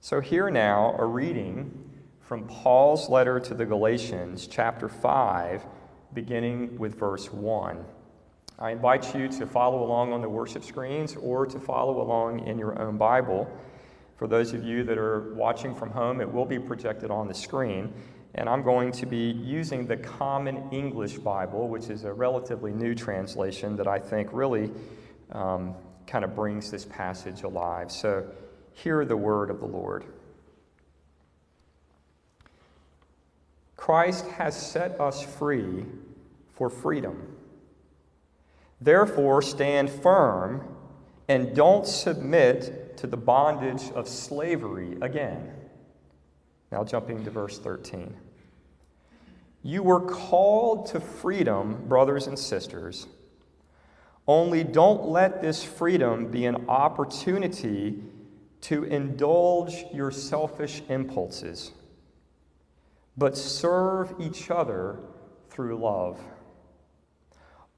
So, here now a reading from Paul's letter to the Galatians, chapter 5, beginning with verse 1. I invite you to follow along on the worship screens or to follow along in your own Bible. For those of you that are watching from home, it will be projected on the screen. And I'm going to be using the Common English Bible, which is a relatively new translation that I think really um, kind of brings this passage alive. So, hear the word of the Lord. Christ has set us free for freedom. Therefore, stand firm and don't submit to the bondage of slavery again. Now, jumping to verse 13. You were called to freedom, brothers and sisters. Only don't let this freedom be an opportunity to indulge your selfish impulses, but serve each other through love.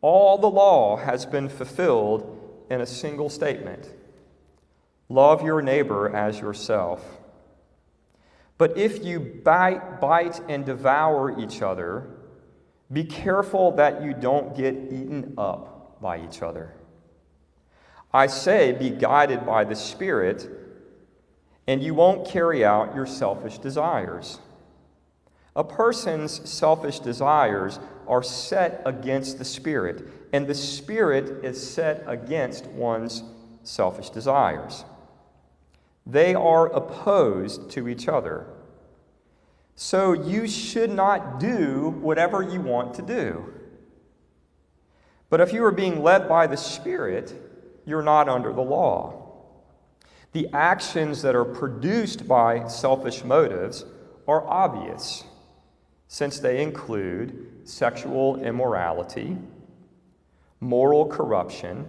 All the law has been fulfilled in a single statement love your neighbor as yourself. But if you bite, bite and devour each other, be careful that you don't get eaten up by each other. I say, be guided by the Spirit, and you won't carry out your selfish desires. A person's selfish desires are set against the Spirit, and the Spirit is set against one's selfish desires. They are opposed to each other. So you should not do whatever you want to do. But if you are being led by the Spirit, you're not under the law. The actions that are produced by selfish motives are obvious since they include sexual immorality, moral corruption,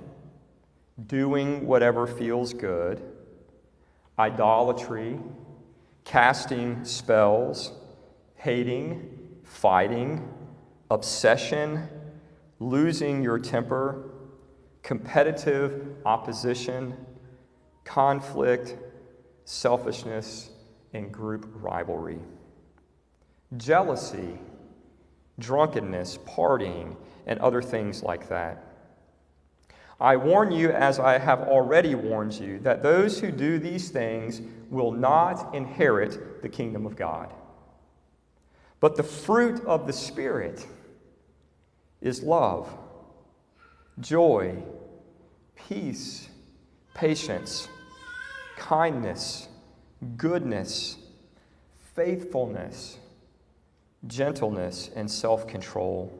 doing whatever feels good, idolatry, casting spells, hating, fighting, obsession, losing your temper, competitive opposition, conflict, selfishness, and group rivalry jealousy, drunkenness, partying, and other things like that. I warn you, as I have already warned you, that those who do these things will not inherit the kingdom of God. But the fruit of the Spirit is love, joy, peace, patience, kindness, goodness, faithfulness gentleness, and self control.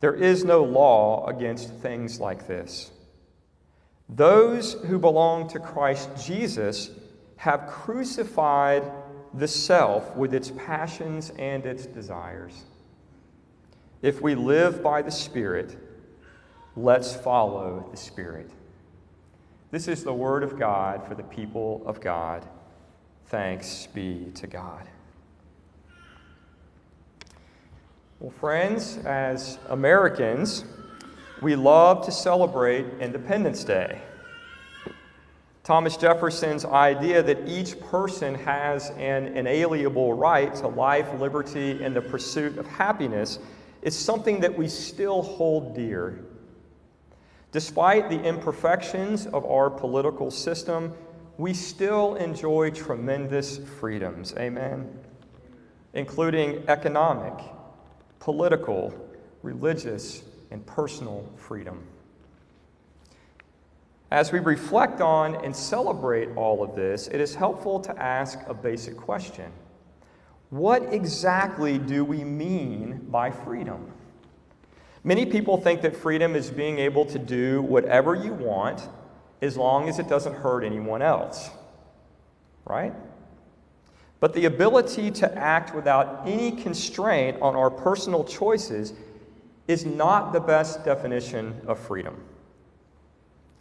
There is no law against things like this. Those who belong to Christ Jesus have crucified the self with its passions and its desires. If we live by the Spirit, let's follow the Spirit. This is the Word of God for the people of God. Thanks be to God. Well, friends, as Americans, we love to celebrate Independence Day. Thomas Jefferson's idea that each person has an inalienable right to life, liberty, and the pursuit of happiness is something that we still hold dear. Despite the imperfections of our political system, we still enjoy tremendous freedoms, amen, including economic political, religious, and personal freedom. As we reflect on and celebrate all of this, it is helpful to ask a basic question What exactly do we mean by freedom? Many people think that freedom is being able to do whatever you want as long as it doesn't hurt anyone else. Right? But the ability to act without any constraint on our personal choices is not the best definition of freedom.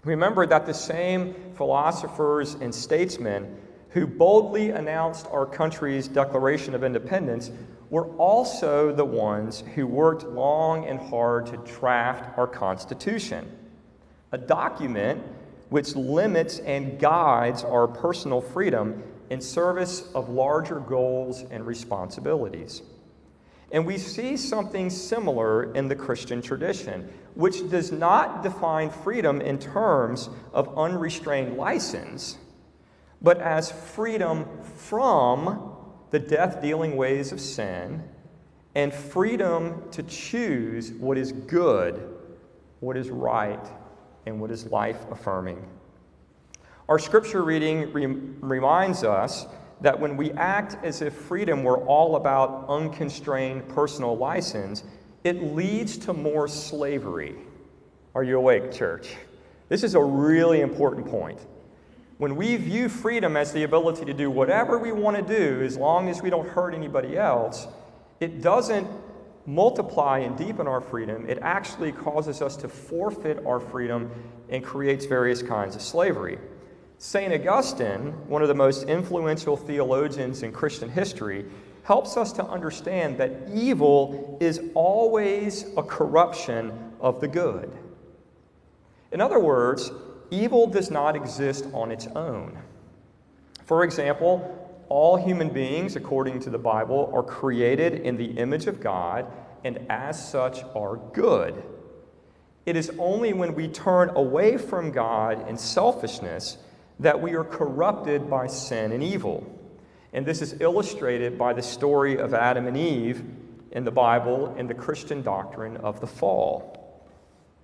Remember that the same philosophers and statesmen who boldly announced our country's Declaration of Independence were also the ones who worked long and hard to draft our Constitution, a document which limits and guides our personal freedom in service of larger goals and responsibilities. And we see something similar in the Christian tradition, which does not define freedom in terms of unrestrained license, but as freedom from the death dealing ways of sin and freedom to choose what is good, what is right, and what is life affirming. Our scripture reading re- reminds us that when we act as if freedom were all about unconstrained personal license, it leads to more slavery. Are you awake, church? This is a really important point. When we view freedom as the ability to do whatever we want to do as long as we don't hurt anybody else, it doesn't multiply and deepen our freedom. It actually causes us to forfeit our freedom and creates various kinds of slavery. St. Augustine, one of the most influential theologians in Christian history, helps us to understand that evil is always a corruption of the good. In other words, evil does not exist on its own. For example, all human beings, according to the Bible, are created in the image of God and as such are good. It is only when we turn away from God in selfishness that we are corrupted by sin and evil. And this is illustrated by the story of Adam and Eve in the Bible and the Christian doctrine of the fall.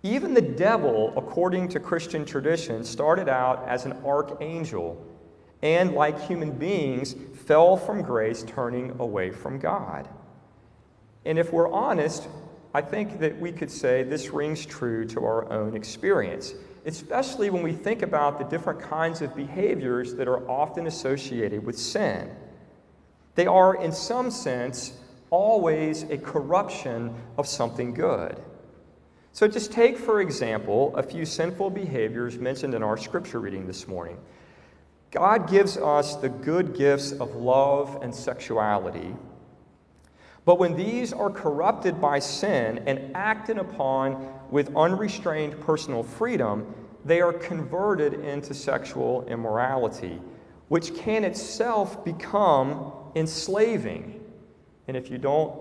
Even the devil, according to Christian tradition, started out as an archangel and, like human beings, fell from grace, turning away from God. And if we're honest, I think that we could say this rings true to our own experience especially when we think about the different kinds of behaviors that are often associated with sin. They are, in some sense, always a corruption of something good. So, just take, for example, a few sinful behaviors mentioned in our scripture reading this morning. God gives us the good gifts of love and sexuality. But when these are corrupted by sin and acted upon with unrestrained personal freedom, they are converted into sexual immorality, which can itself become enslaving. And if you don't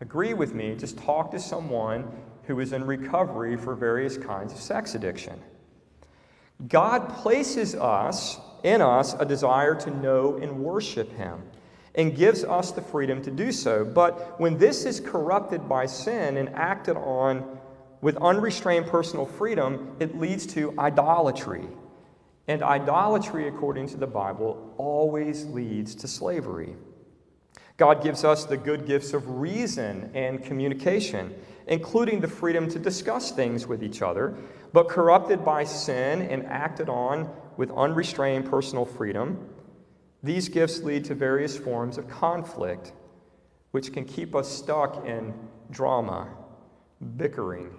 agree with me, just talk to someone who is in recovery for various kinds of sex addiction. God places us in us a desire to know and worship him and gives us the freedom to do so. But when this is corrupted by sin and acted on with unrestrained personal freedom, it leads to idolatry. And idolatry, according to the Bible, always leads to slavery. God gives us the good gifts of reason and communication, including the freedom to discuss things with each other, but corrupted by sin and acted on with unrestrained personal freedom, these gifts lead to various forms of conflict, which can keep us stuck in drama, bickering,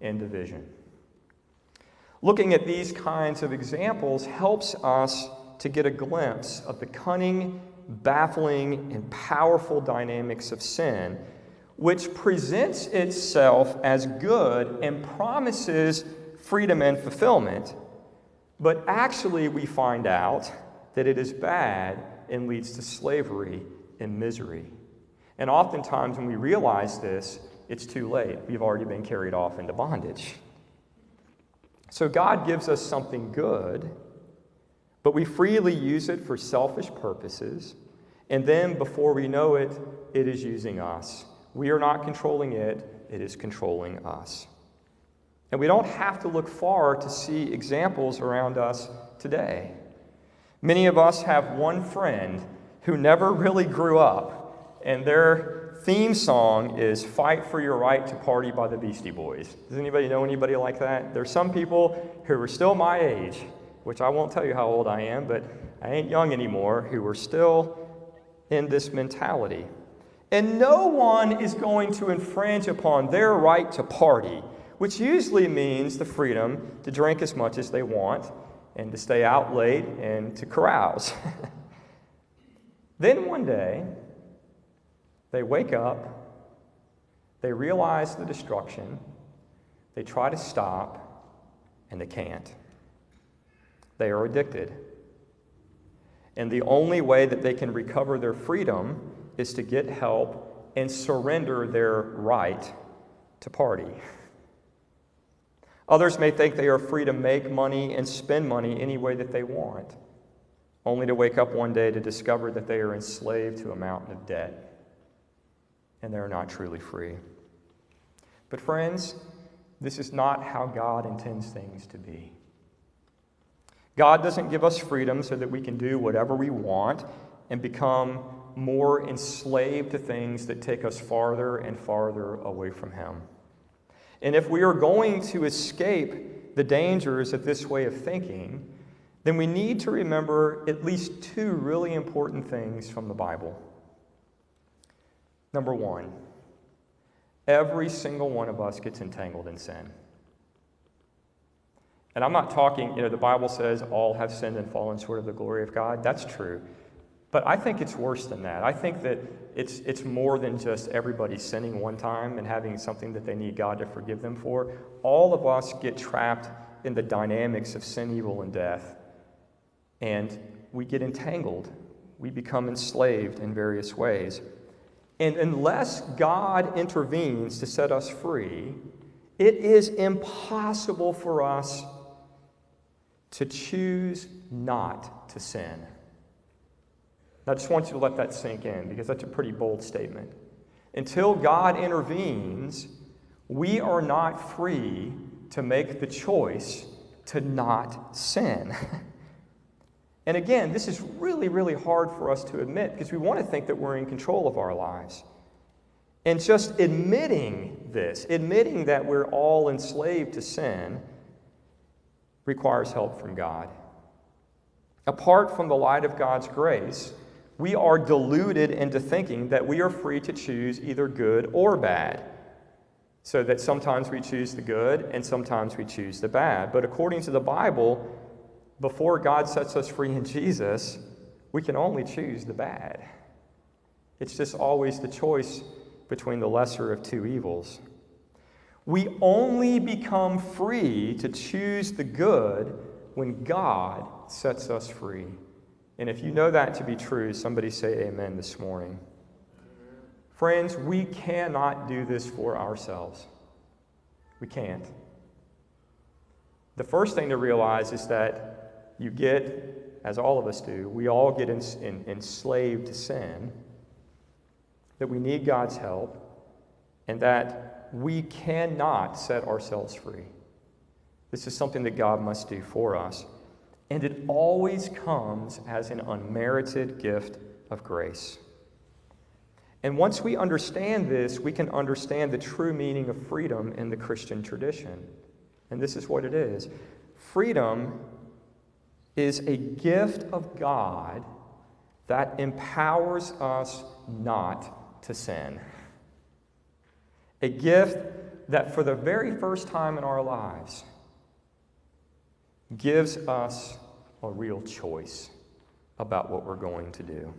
and division. Looking at these kinds of examples helps us to get a glimpse of the cunning, baffling, and powerful dynamics of sin, which presents itself as good and promises freedom and fulfillment, but actually we find out that it is bad and leads to slavery and misery. And oftentimes, when we realize this, it's too late. We've already been carried off into bondage. So God gives us something good, but we freely use it for selfish purposes. And then before we know it, it is using us. We are not controlling it, it is controlling us. And we don't have to look far to see examples around us today. Many of us have one friend who never really grew up, and their theme song is Fight for Your Right to Party by the Beastie Boys. Does anybody know anybody like that? There's some people who are still my age, which I won't tell you how old I am, but I ain't young anymore, who are still in this mentality. And no one is going to infringe upon their right to party, which usually means the freedom to drink as much as they want and to stay out late and to carouse. then one day, they wake up, they realize the destruction, they try to stop, and they can't. They are addicted. And the only way that they can recover their freedom is to get help and surrender their right to party. Others may think they are free to make money and spend money any way that they want, only to wake up one day to discover that they are enslaved to a mountain of debt and they're not truly free. But, friends, this is not how God intends things to be. God doesn't give us freedom so that we can do whatever we want and become more enslaved to things that take us farther and farther away from Him. And if we are going to escape the dangers of this way of thinking, then we need to remember at least two really important things from the Bible. Number one, every single one of us gets entangled in sin. And I'm not talking, you know, the Bible says all have sinned and fallen short of the glory of God. That's true. But I think it's worse than that. I think that it's, it's more than just everybody sinning one time and having something that they need God to forgive them for. All of us get trapped in the dynamics of sin, evil, and death. And we get entangled. We become enslaved in various ways. And unless God intervenes to set us free, it is impossible for us to choose not to sin. I just want you to let that sink in because that's a pretty bold statement. Until God intervenes, we are not free to make the choice to not sin. and again, this is really, really hard for us to admit because we want to think that we're in control of our lives. And just admitting this, admitting that we're all enslaved to sin, requires help from God. Apart from the light of God's grace, we are deluded into thinking that we are free to choose either good or bad. So that sometimes we choose the good and sometimes we choose the bad. But according to the Bible, before God sets us free in Jesus, we can only choose the bad. It's just always the choice between the lesser of two evils. We only become free to choose the good when God sets us free. And if you know that to be true, somebody say amen this morning. Friends, we cannot do this for ourselves. We can't. The first thing to realize is that you get, as all of us do, we all get in, in, enslaved to sin, that we need God's help, and that we cannot set ourselves free. This is something that God must do for us. And it always comes as an unmerited gift of grace. And once we understand this, we can understand the true meaning of freedom in the Christian tradition. And this is what it is freedom is a gift of God that empowers us not to sin a gift that for the very first time in our lives gives us a real choice about what we're going to do.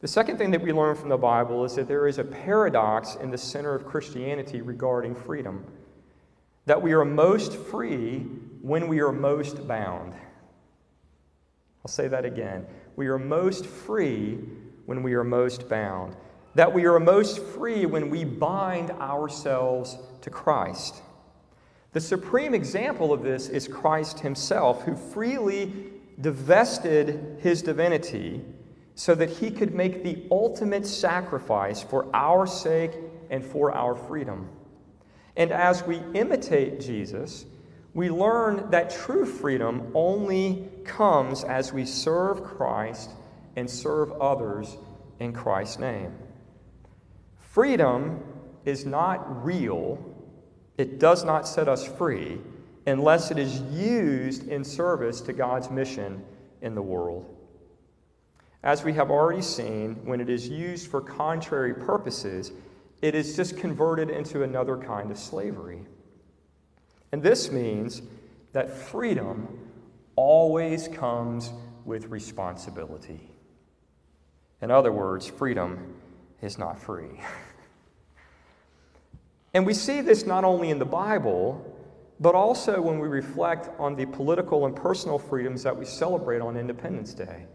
The second thing that we learn from the Bible is that there is a paradox in the center of Christianity regarding freedom. That we are most free when we are most bound. I'll say that again. We are most free when we are most bound that we are most free when we bind ourselves to Christ. The supreme example of this is Christ himself, who freely divested his divinity so that he could make the ultimate sacrifice for our sake and for our freedom. And as we imitate Jesus, we learn that true freedom only comes as we serve Christ and serve others in Christ's name. Freedom is not real, it does not set us free unless it is used in service to God's mission in the world. As we have already seen, when it is used for contrary purposes, it is just converted into another kind of slavery. And this means that freedom always comes with responsibility. In other words, freedom is not free. And we see this not only in the Bible, but also when we reflect on the political and personal freedoms that we celebrate on Independence Day.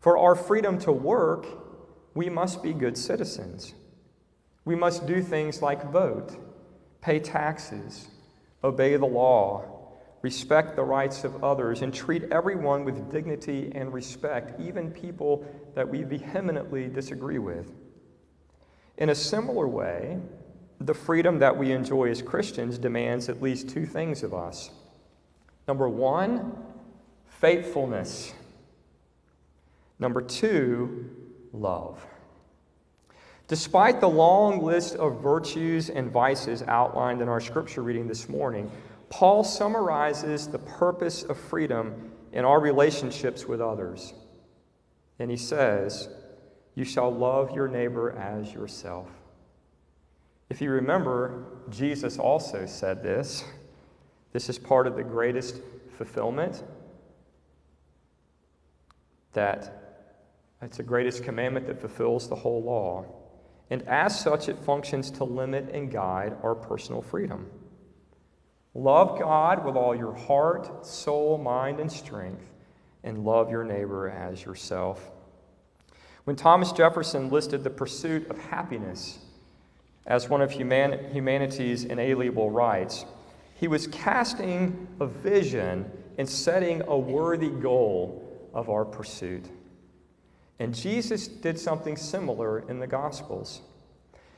For our freedom to work, we must be good citizens. We must do things like vote, pay taxes, obey the law, respect the rights of others, and treat everyone with dignity and respect, even people that we vehemently disagree with. In a similar way, the freedom that we enjoy as Christians demands at least two things of us. Number one, faithfulness. Number two, love. Despite the long list of virtues and vices outlined in our scripture reading this morning, Paul summarizes the purpose of freedom in our relationships with others. And he says, You shall love your neighbor as yourself. If you remember, Jesus also said this. This is part of the greatest fulfillment that it's the greatest commandment that fulfills the whole law. And as such, it functions to limit and guide our personal freedom. Love God with all your heart, soul, mind, and strength, and love your neighbor as yourself. When Thomas Jefferson listed the pursuit of happiness as one of human- humanity's inalienable rights, he was casting a vision and setting a worthy goal of our pursuit. And Jesus did something similar in the Gospels.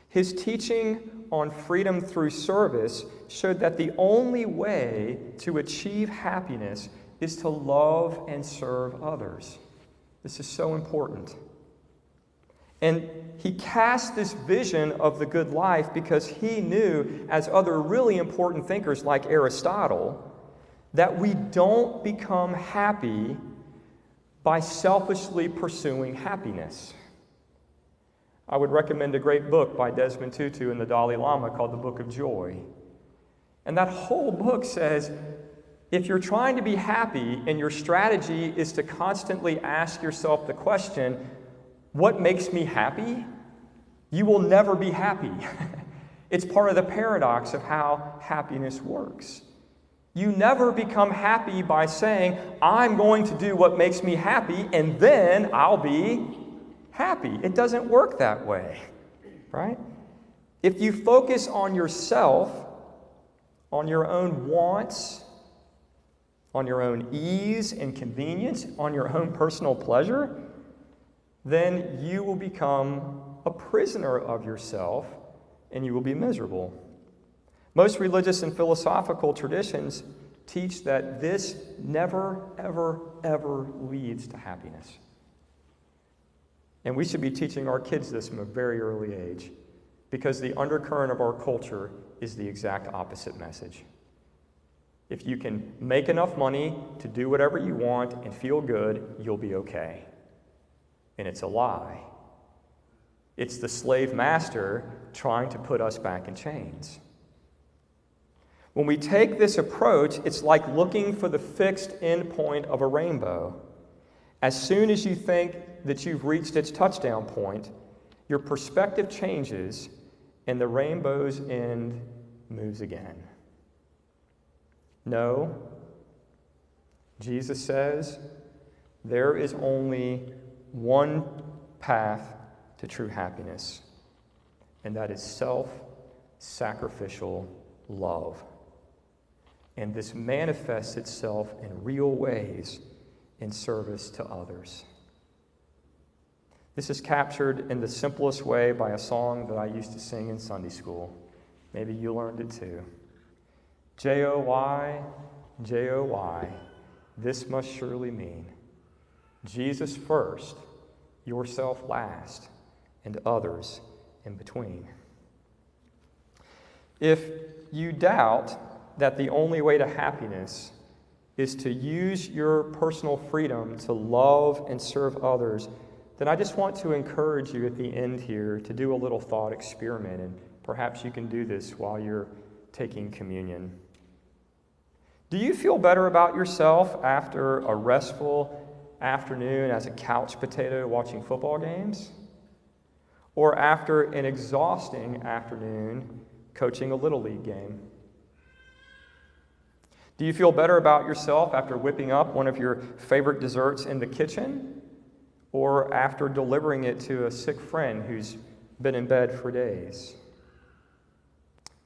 His teaching on freedom through service showed that the only way to achieve happiness is to love and serve others. This is so important. And he cast this vision of the good life because he knew, as other really important thinkers like Aristotle, that we don't become happy by selfishly pursuing happiness. I would recommend a great book by Desmond Tutu and the Dalai Lama called The Book of Joy. And that whole book says if you're trying to be happy and your strategy is to constantly ask yourself the question, what makes me happy? You will never be happy. it's part of the paradox of how happiness works. You never become happy by saying, I'm going to do what makes me happy, and then I'll be happy. It doesn't work that way, right? If you focus on yourself, on your own wants, on your own ease and convenience, on your own personal pleasure, then you will become a prisoner of yourself and you will be miserable. Most religious and philosophical traditions teach that this never, ever, ever leads to happiness. And we should be teaching our kids this from a very early age because the undercurrent of our culture is the exact opposite message. If you can make enough money to do whatever you want and feel good, you'll be okay. And it's a lie. It's the slave master trying to put us back in chains. When we take this approach, it's like looking for the fixed endpoint of a rainbow. As soon as you think that you've reached its touchdown point, your perspective changes and the rainbow's end moves again. No, Jesus says there is only one path to true happiness, and that is self sacrificial love. And this manifests itself in real ways in service to others. This is captured in the simplest way by a song that I used to sing in Sunday school. Maybe you learned it too. J O Y, J O Y, this must surely mean Jesus first, yourself last, and others in between. If you doubt that the only way to happiness is to use your personal freedom to love and serve others, then I just want to encourage you at the end here to do a little thought experiment, and perhaps you can do this while you're taking communion. Do you feel better about yourself after a restful afternoon as a couch potato watching football games? Or after an exhausting afternoon coaching a little league game? Do you feel better about yourself after whipping up one of your favorite desserts in the kitchen? or after delivering it to a sick friend who's been in bed for days?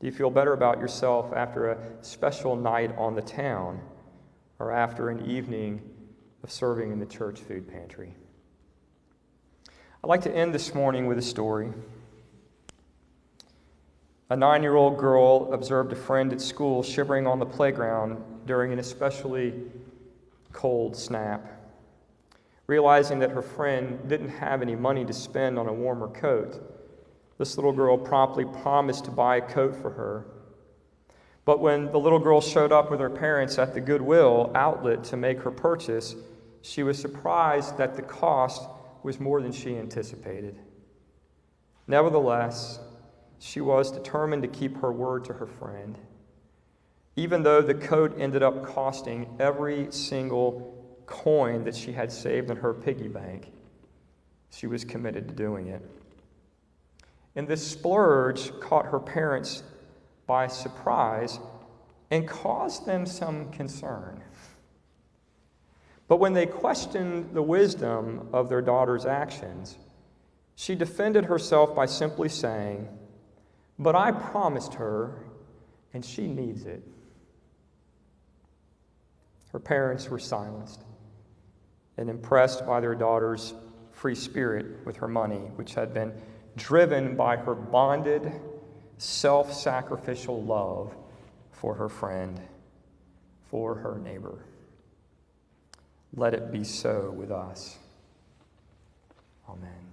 Do you feel better about yourself after a special night on the town or after an evening of serving in the church food pantry? I'd like to end this morning with a story. A nine year old girl observed a friend at school shivering on the playground during an especially cold snap. Realizing that her friend didn't have any money to spend on a warmer coat, this little girl promptly promised to buy a coat for her. But when the little girl showed up with her parents at the Goodwill outlet to make her purchase, she was surprised that the cost was more than she anticipated. Nevertheless, she was determined to keep her word to her friend. Even though the coat ended up costing every single coin that she had saved in her piggy bank, she was committed to doing it. And this splurge caught her parents by surprise and caused them some concern. But when they questioned the wisdom of their daughter's actions, she defended herself by simply saying, But I promised her, and she needs it. Her parents were silenced and impressed by their daughter's free spirit with her money, which had been driven by her bonded, self sacrificial love for her friend, for her neighbor. Let it be so with us. Amen.